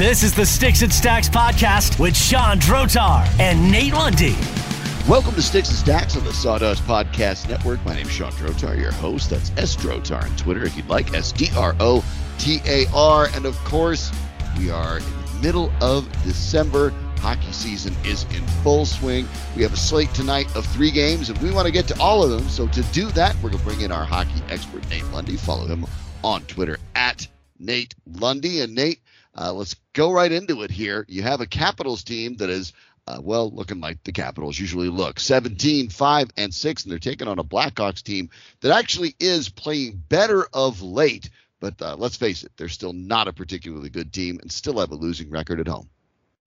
This is the Sticks and Stacks podcast with Sean Drotar and Nate Lundy. Welcome to Sticks and Stacks on the Sawdust Podcast Network. My name is Sean Drotar, your host. That's S Drotar on Twitter if you'd like, S D R O T A R. And of course, we are in the middle of December. Hockey season is in full swing. We have a slate tonight of three games, and we want to get to all of them. So to do that, we're going to bring in our hockey expert, Nate Lundy. Follow him on Twitter at Nate Lundy. And Nate, uh, let's go right into it here. You have a Capitals team that is, uh, well, looking like the Capitals usually look 17, 5, and 6, and they're taking on a Blackhawks team that actually is playing better of late. But uh, let's face it, they're still not a particularly good team and still have a losing record at home.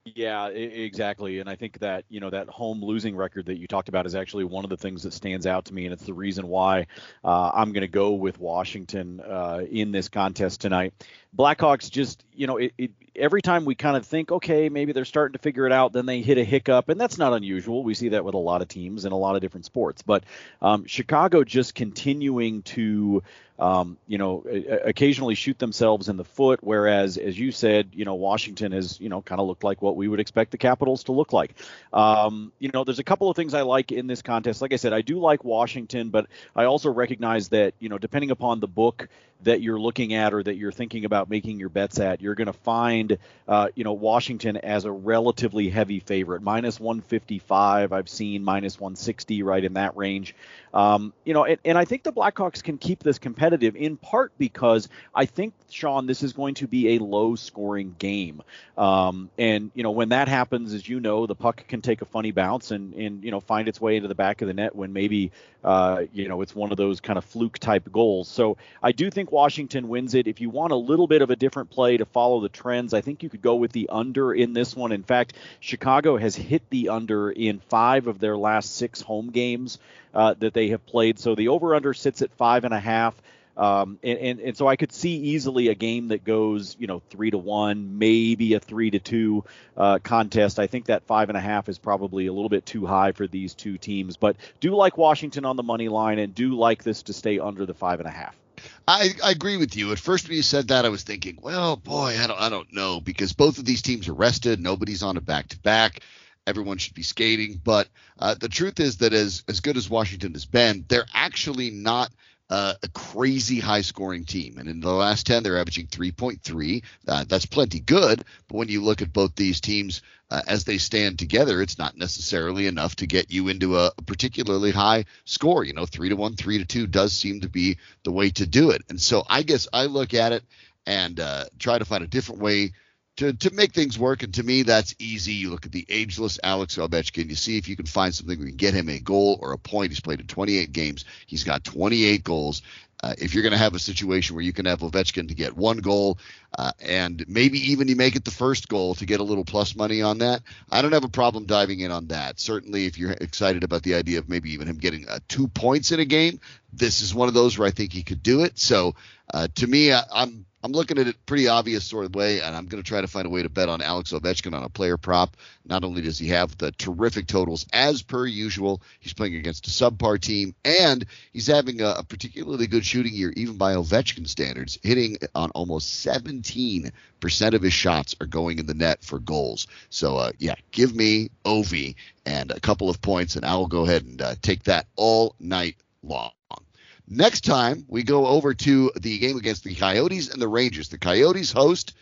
Yeah, exactly. And I think that, you know, that home losing record that you talked about is actually one of the things that stands out to me. And it's the reason why uh, I'm going to go with Washington uh, in this contest tonight. Blackhawks just, you know, it, it, every time we kind of think, okay, maybe they're starting to figure it out, then they hit a hiccup. And that's not unusual. We see that with a lot of teams in a lot of different sports. But um, Chicago just continuing to um, you know, occasionally shoot themselves in the foot. Whereas, as you said, you know, Washington has, you know, kind of looked like what we would expect the Capitals to look like. Um, you know, there's a couple of things I like in this contest. Like I said, I do like Washington, but I also recognize that, you know, depending upon the book that you're looking at or that you're thinking about making your bets at, you're going to find, uh, you know, Washington as a relatively heavy favorite, minus 155. I've seen minus 160 right in that range. Um, you know, and, and I think the Blackhawks can keep this competitive in part because I think, Sean, this is going to be a low scoring game. Um, and, you know, when that happens, as you know, the puck can take a funny bounce and, and you know, find its way into the back of the net when maybe, uh, you know, it's one of those kind of fluke type goals. So I do think Washington wins it. If you want a little bit of a different play to follow the trends, I think you could go with the under in this one. In fact, Chicago has hit the under in five of their last six home games uh, that they have played. So the over under sits at five and a half. Um, and, and, and so I could see easily a game that goes, you know, three to one, maybe a three to two uh, contest. I think that five and a half is probably a little bit too high for these two teams, but do like Washington on the money line and do like this to stay under the five and a half. I, I agree with you. At first, when you said that, I was thinking, well, boy, I don't, I don't know, because both of these teams are rested. Nobody's on a back to back everyone should be skating. But uh, the truth is that as as good as Washington has been, they're actually not uh, a crazy high scoring team. And in the last 10, they're averaging 3.3. Uh, that's plenty good. But when you look at both these teams uh, as they stand together, it's not necessarily enough to get you into a, particularly high score. You know, 3 to 1, 3 to 2 does seem to be the way to do it. And so I guess I look at it and uh, try to find a different way to, to make things work. And to me, that's easy. You look at the ageless Alex Ovechkin. You see if you can find something you can get him a goal or a point. He's played in 28 games. He's got 28 goals. Uh, if you're going to have a situation where you can have Ovechkin to get one goal uh, and maybe even you make it the first goal to get a little plus money on that, I don't have a problem diving in on that. Certainly, if you're excited about the idea of maybe even him getting uh, two points in a game, this is one of those where I think he could do it. So uh, to me, I, I'm I'm looking at it pretty obvious sort of way, and I'm going to try to find a way to bet on Alex Ovechkin on a player prop. Not only does he have the terrific totals as per usual, he's playing against a subpar team, and he's having a, a particularly good shooting year, even by Ovechkin standards, hitting on almost 17% of his shots are going in the net for goals. So, uh, yeah, give me Ovi and a couple of points, and I'll go ahead and uh, take that all night long. Next time, we go over to the game against the Coyotes and the Rangers. The Coyotes host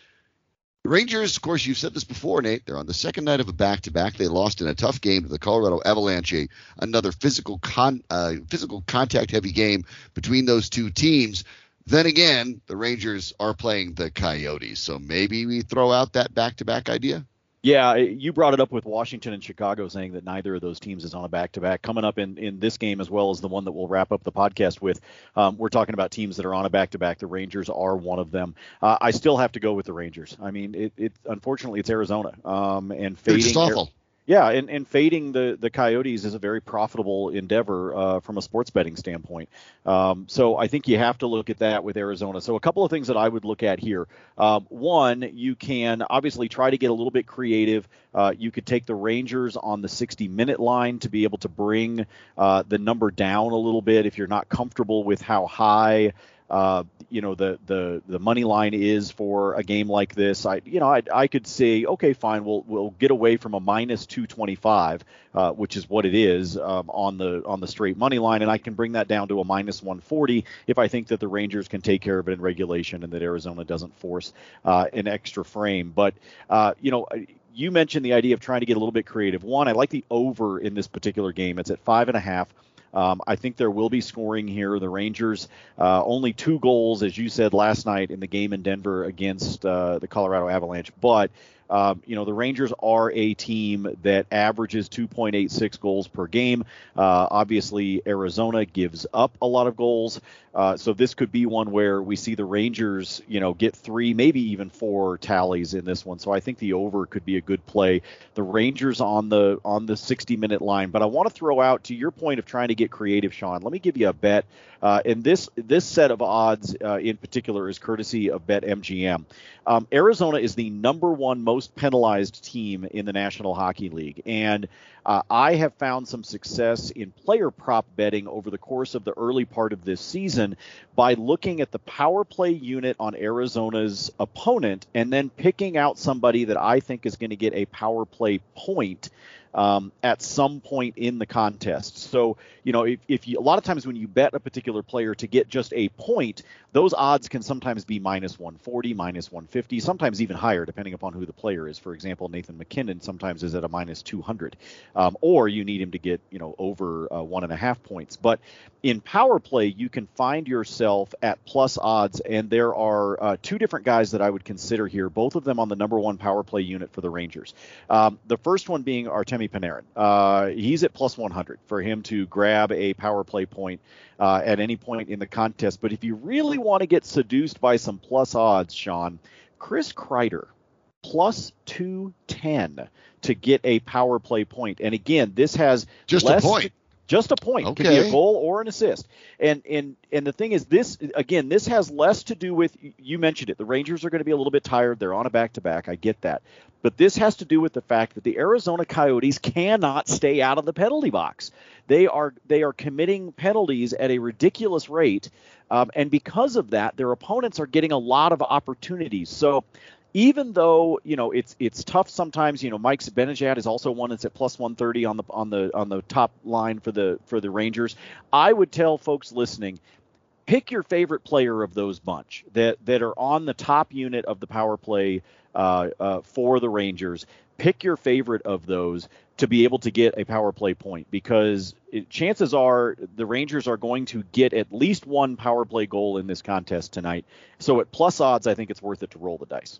the Rangers, of course, you've said this before, Nate. They're on the second night of a back-to-back. They lost in a tough game to the Colorado Avalanche, another physical con, uh, physical contact-heavy game between those two teams. Then again, the Rangers are playing the Coyotes, so maybe we throw out that back-to-back idea. Yeah, you brought it up with Washington and Chicago saying that neither of those teams is on a back to back. Coming up in, in this game, as well as the one that we'll wrap up the podcast with, um, we're talking about teams that are on a back to back. The Rangers are one of them. Uh, I still have to go with the Rangers. I mean, it, it unfortunately it's Arizona um, and fading. It's awful. Yeah, and, and fading the, the Coyotes is a very profitable endeavor uh, from a sports betting standpoint. Um, so I think you have to look at that with Arizona. So a couple of things that I would look at here. Um, one, you can obviously try to get a little bit creative. Uh, you could take the Rangers on the 60 minute line to be able to bring uh, the number down a little bit if you're not comfortable with how high uh, you know the the the money line is for a game like this. I you know I I could say okay fine we'll we'll get away from a minus 225, uh, which is what it is um, on the on the straight money line, and I can bring that down to a minus 140 if I think that the Rangers can take care of it in regulation and that Arizona doesn't force uh, an extra frame. But uh, you know you mentioned the idea of trying to get a little bit creative. One, I like the over in this particular game. It's at five and a half. Um, I think there will be scoring here. The Rangers uh, only two goals, as you said last night in the game in Denver against uh, the Colorado Avalanche, but um, you know, the Rangers are a team that averages 2.86 goals per game. Uh, obviously, Arizona gives up a lot of goals. Uh, so this could be one where we see the Rangers, you know, get three, maybe even four tallies in this one. So I think the over could be a good play. The Rangers on the on the 60 minute line, but I want to throw out to your point of trying to get creative, Sean. Let me give you a bet. Uh, and this this set of odds uh, in particular is courtesy of BetMGM. Um, Arizona is the number one most penalized team in the National Hockey League, and uh, I have found some success in player prop betting over the course of the early part of this season by looking at the power play unit on Arizona's opponent and then picking out somebody that I think is going to get a power play point um, at some point in the contest. So, you know, if, if you, a lot of times when you bet a particular player to get just a point, those odds can sometimes be minus 140, minus 150, sometimes even higher, depending upon who the player is. For example, Nathan MacKinnon sometimes is at a minus 200, um, or you need him to get, you know, over uh, one and a half points. But in power play, you can find yourself at plus odds, and there are uh, two different guys that I would consider here, both of them on the number one power play unit for the Rangers. Um, the first one being Artemi Panarin. Uh, he's at plus 100 for him to grab a power play point uh, at any point in the contest. But if you really want to get seduced by some plus odds, Sean, Chris Kreider plus 210 to get a power play point. And again, this has just a point. Just a point. Okay. Could be a goal or an assist. And and and the thing is this again, this has less to do with you mentioned it. The Rangers are going to be a little bit tired. They're on a back to back. I get that. But this has to do with the fact that the Arizona Coyotes cannot stay out of the penalty box. They are they are committing penalties at a ridiculous rate, um, and because of that, their opponents are getting a lot of opportunities. So even though you know it's it's tough sometimes. You know, Mike Zibanejad is also one that's at plus 130 on the on the on the top line for the for the Rangers. I would tell folks listening, pick your favorite player of those bunch that that are on the top unit of the power play uh, uh, for the Rangers. Pick your favorite of those to be able to get a power play point because it, chances are the Rangers are going to get at least one power play goal in this contest tonight. So at plus odds, I think it's worth it to roll the dice.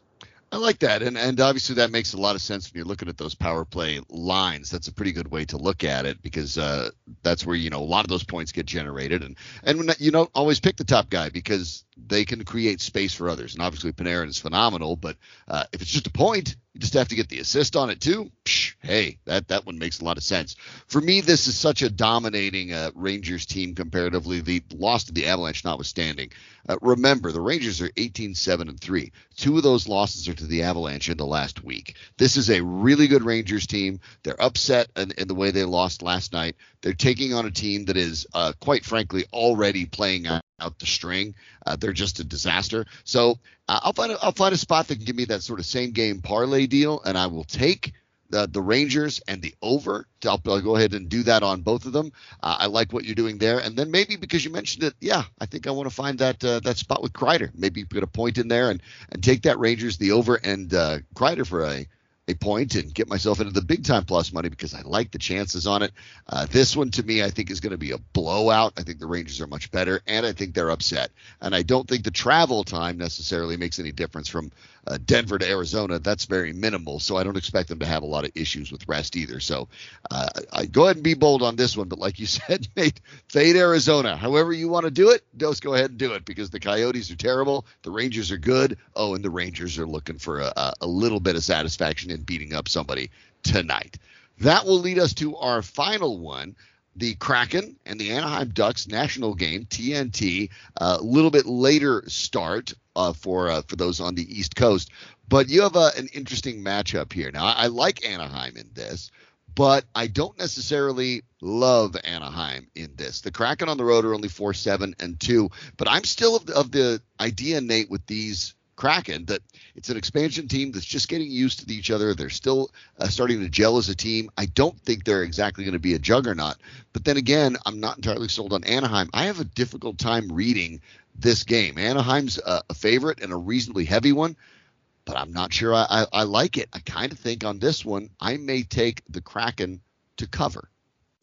I like that, and and obviously that makes a lot of sense when you're looking at those power play lines. That's a pretty good way to look at it because uh, that's where you know a lot of those points get generated, and and you don't always pick the top guy because they can create space for others. And obviously Panarin is phenomenal, but uh, if it's just a point, you just have to get the assist on it too. Psh, hey, that that one makes a lot of sense. For me, this is such a dominating uh, Rangers team comparatively. The loss to the Avalanche notwithstanding. Uh, remember, the Rangers are 18-7 and three. Two of those losses are to the Avalanche in the last week. This is a really good Rangers team. They're upset in, in the way they lost last night. They're taking on a team that is, uh, quite frankly, already playing out out the string. Uh, they're just a disaster. So uh, I'll find a, I'll find a spot that can give me that sort of same game parlay deal, and I will take the the Rangers and the over. I'll, I'll go ahead and do that on both of them. Uh, I like what you're doing there, and then maybe because you mentioned it, yeah, I think I want to find that uh, that spot with Kreider. Maybe put a point in there and and take that Rangers the over and uh, Kreider for a a point and get myself into the big time plus money because I like the chances on it. Uh, this one to me, I think is going to be a blowout. I think the Rangers are much better, and I think they're upset. And I don't think the travel time necessarily makes any difference from uh, Denver to Arizona. That's very minimal, so I don't expect them to have a lot of issues with rest either. So uh, I go ahead and be bold on this one, but like you said, Nate, fade Arizona. However you want to do it, just go ahead and do it because the Coyotes are terrible, the Rangers are good. Oh, and the Rangers are looking for a, a little bit of satisfaction in beating up somebody tonight. That will lead us to our final one. The Kraken and the Anaheim Ducks national game, TNT, a uh, little bit later start uh, for uh, for those on the East Coast. But you have a, an interesting matchup here. Now, I, I like Anaheim in this, but I don't necessarily love Anaheim in this. The Kraken on the road are only four seven and two, but I'm still of the, of the idea, Nate, with these Kraken that it's an expansion team that's just getting used to each other. They're still uh, starting to gel as a team. I don't think they're exactly going to be a juggernaut. But then again, I'm not entirely sold on Anaheim. I have a difficult time reading this game. Anaheim's a, a favorite and a reasonably heavy one, but I'm not sure I, I, I like it. I kind of think on this one, I may take the Kraken to cover.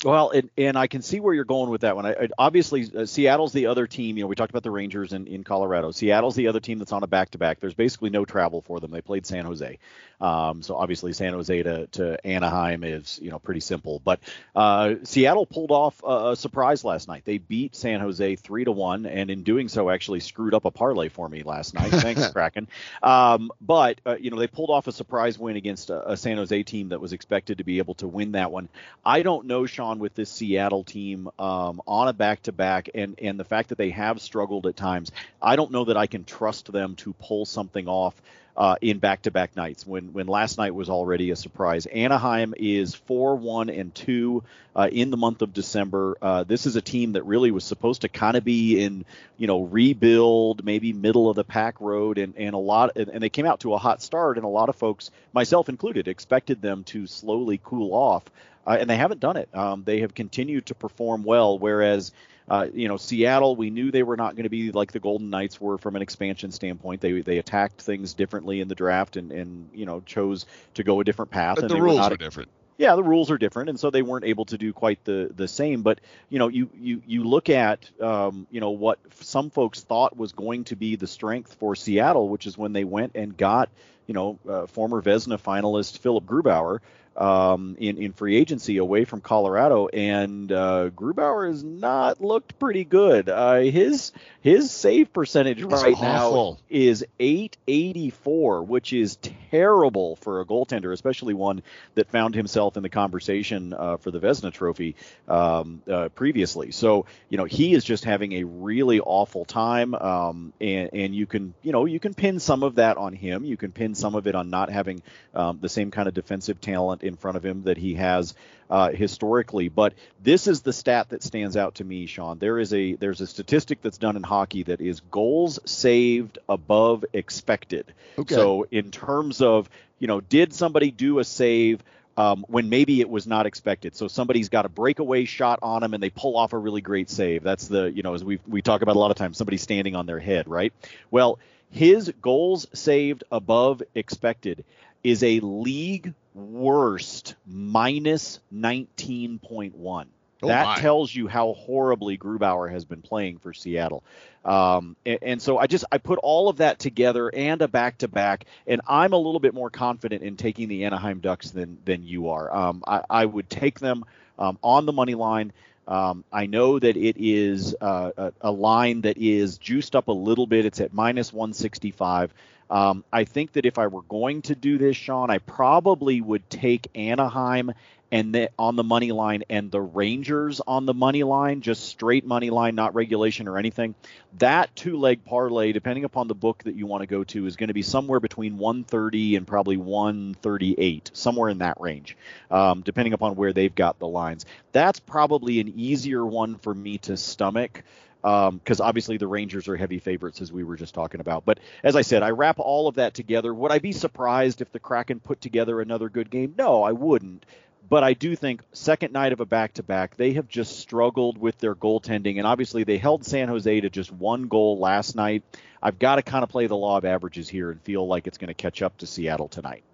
Well, and, and I can see where you're going with that one. I, I, obviously, uh, Seattle's the other team. You know, we talked about the Rangers in, in Colorado. Seattle's the other team that's on a back to back. There's basically no travel for them. They played San Jose. Um, so obviously, San Jose to, to Anaheim is, you know, pretty simple. But uh, Seattle pulled off a, a, surprise last night. They beat San Jose 3 to 1, and in doing so, actually screwed up a parlay for me last night. Thanks, Kraken. Um, but, uh, you know, they pulled off a surprise win against a, a San Jose team that was expected to be able to win that one. I don't know, Sean on with this Seattle team um, on a back to back, and and the fact that they have struggled at times, I don't know that I can trust them to pull something off. Uh, in back-to-back nights when when last night was already a surprise. Anaheim is four one and two uh, in the month of December. Uh, this is a team that really was supposed to kind of be in you know rebuild, maybe middle of the pack road, and and a lot and, and they came out to a hot start, and a lot of folks, myself included, expected them to slowly cool off uh, and they haven't done it. Um, they have continued to perform well, whereas. Uh, you know, Seattle, we knew they were not going to be like the Golden Knights were from an expansion standpoint. They they attacked things differently in the draft and, and you know chose to go a different path. But and the rules are different. Yeah, the rules are different, and so they weren't able to do quite the the same. But you know, you you you look at um, you know what some folks thought was going to be the strength for Seattle, which is when they went and got you know uh, former Vezina finalist Philip Grubauer um, in in free agency away from Colorado, and uh, Grubauer has not looked pretty good. Uh, his his save percentage That's right awful. now is 884, which is terrible for a goaltender, especially one that found himself in the conversation uh, for the Vezina Trophy um, uh, previously. So you know he is just having a really awful time, um, and and you can you know you can pin some of that on him. You can pin some of it on not having um, the same kind of defensive talent in front of him that he has uh, historically. But this is the stat that stands out to me, Sean. There is a there's a statistic that's done in hockey that is goals saved above expected. Okay. So in terms of you know, did somebody do a save? Um, when maybe it was not expected. So somebody's got a breakaway shot on them and they pull off a really great save. That's the, you know, as we we talk about a lot of times, somebody standing on their head, right? Well, his goals saved above expected is a league worst minus 19.1. Oh, that my. tells you how horribly Grubauer has been playing for Seattle. Um, and, and so I just I put all of that together and a back to back, and I'm a little bit more confident in taking the Anaheim Ducks than than you are. Um, I, I would take them um, on the money line. Um, I know that it is uh, a, a line that is juiced up a little bit. It's at minus 165. Um, I think that if I were going to do this, Sean, I probably would take Anaheim and the, on the money line and the Rangers on the money line, just straight money line, not regulation or anything. That two leg parlay, depending upon the book that you want to go to, is going to be somewhere between 130 and probably 138, somewhere in that range, um, depending upon where they've got the lines. That's probably an easier one for me to stomach because um, obviously the Rangers are heavy favorites, as we were just talking about. But as I said, I wrap all of that together. Would I be surprised if the Kraken put together another good game? No, I wouldn't. But I do think second night of a back-to-back, they have just struggled with their goaltending, and obviously they held San Jose to just one goal last night. I've got to kind of play the law of averages here and feel like it's going to catch up to Seattle tonight.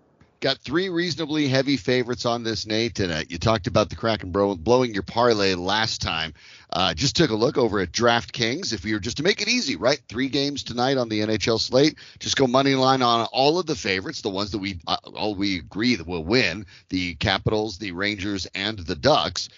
Got three reasonably heavy favorites on this, Nate. And uh, you talked about the Kraken bro- blowing your parlay last time. Uh, just took a look over at DraftKings. If we were just to make it easy, right? Three games tonight on the NHL slate. Just go money line on all of the favorites, the ones that we uh, all we agree that will win: the Capitals, the Rangers, and the Ducks.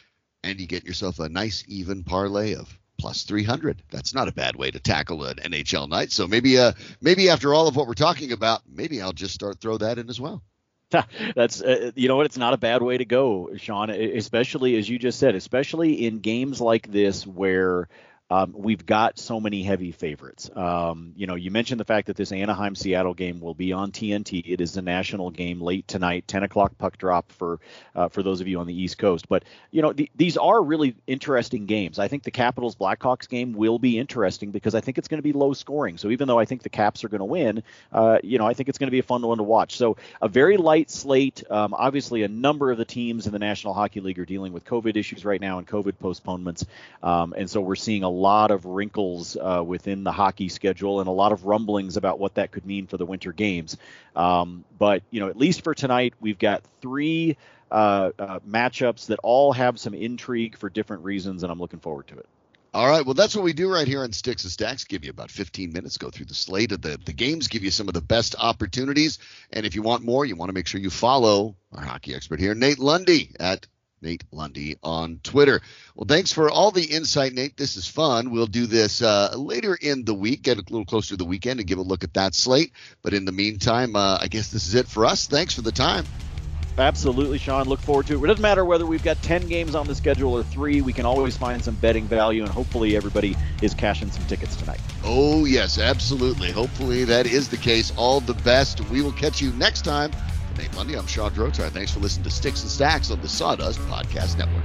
And you get yourself a nice even parlay of plus 300. That's not a bad way to tackle an NHL night. So maybe, uh, maybe after all of what we're talking about, maybe I'll just start throw that in as well. That's uh, you know what it's not a bad way to go, Sean. Especially as you just said, especially in games like this where um, we've got so many heavy favorites. Um, you know, you mentioned the fact that this Anaheim Seattle game will be on TNT. It is a national game late tonight, 10 o'clock puck drop for uh, for those of you on the East Coast. But you know, the, these are really interesting games. I think the Capitals Blackhawks game will be interesting because I think it's going to be low scoring. So even though I think the Caps are going to win, uh, you know, I think it's going to be a fun one to watch. So a very light slate. Um, obviously, a number of the teams in the National Hockey League are dealing with COVID issues right now and COVID postponements, um, and so we're seeing a lot of wrinkles uh, within the hockey schedule and a lot of rumblings about what that could mean for the winter games. Um, but you know, at least for tonight, we've got three uh, uh, matchups that all have some intrigue for different reasons, and I'm looking forward to it. All right. Well, that's what we do right here on Sticks and Stacks. Give you about 15 minutes, go through the slate of the, the games, give you some of the best opportunities. And if you want more, you want to make sure you follow our hockey expert here, Nate Lundy, at Nate Lundy on Twitter. Well, thanks for all the insight, Nate. This is fun. We'll do this uh, later in the week, get a little closer to the weekend and give a look at that slate. But in the meantime, uh, I guess this is it for us. Thanks for the time. Absolutely, Sean. Look forward to it. It doesn't matter whether we've got 10 games on the schedule or three. We can always find some betting value, and hopefully everybody is cashing some tickets tonight. Oh, yes, absolutely. Hopefully that is the case. All the best. We will catch you next time. Nate I'm Sean Drotar. Thanks for listening to Sticks and Stacks on the Sawdust Podcast Network.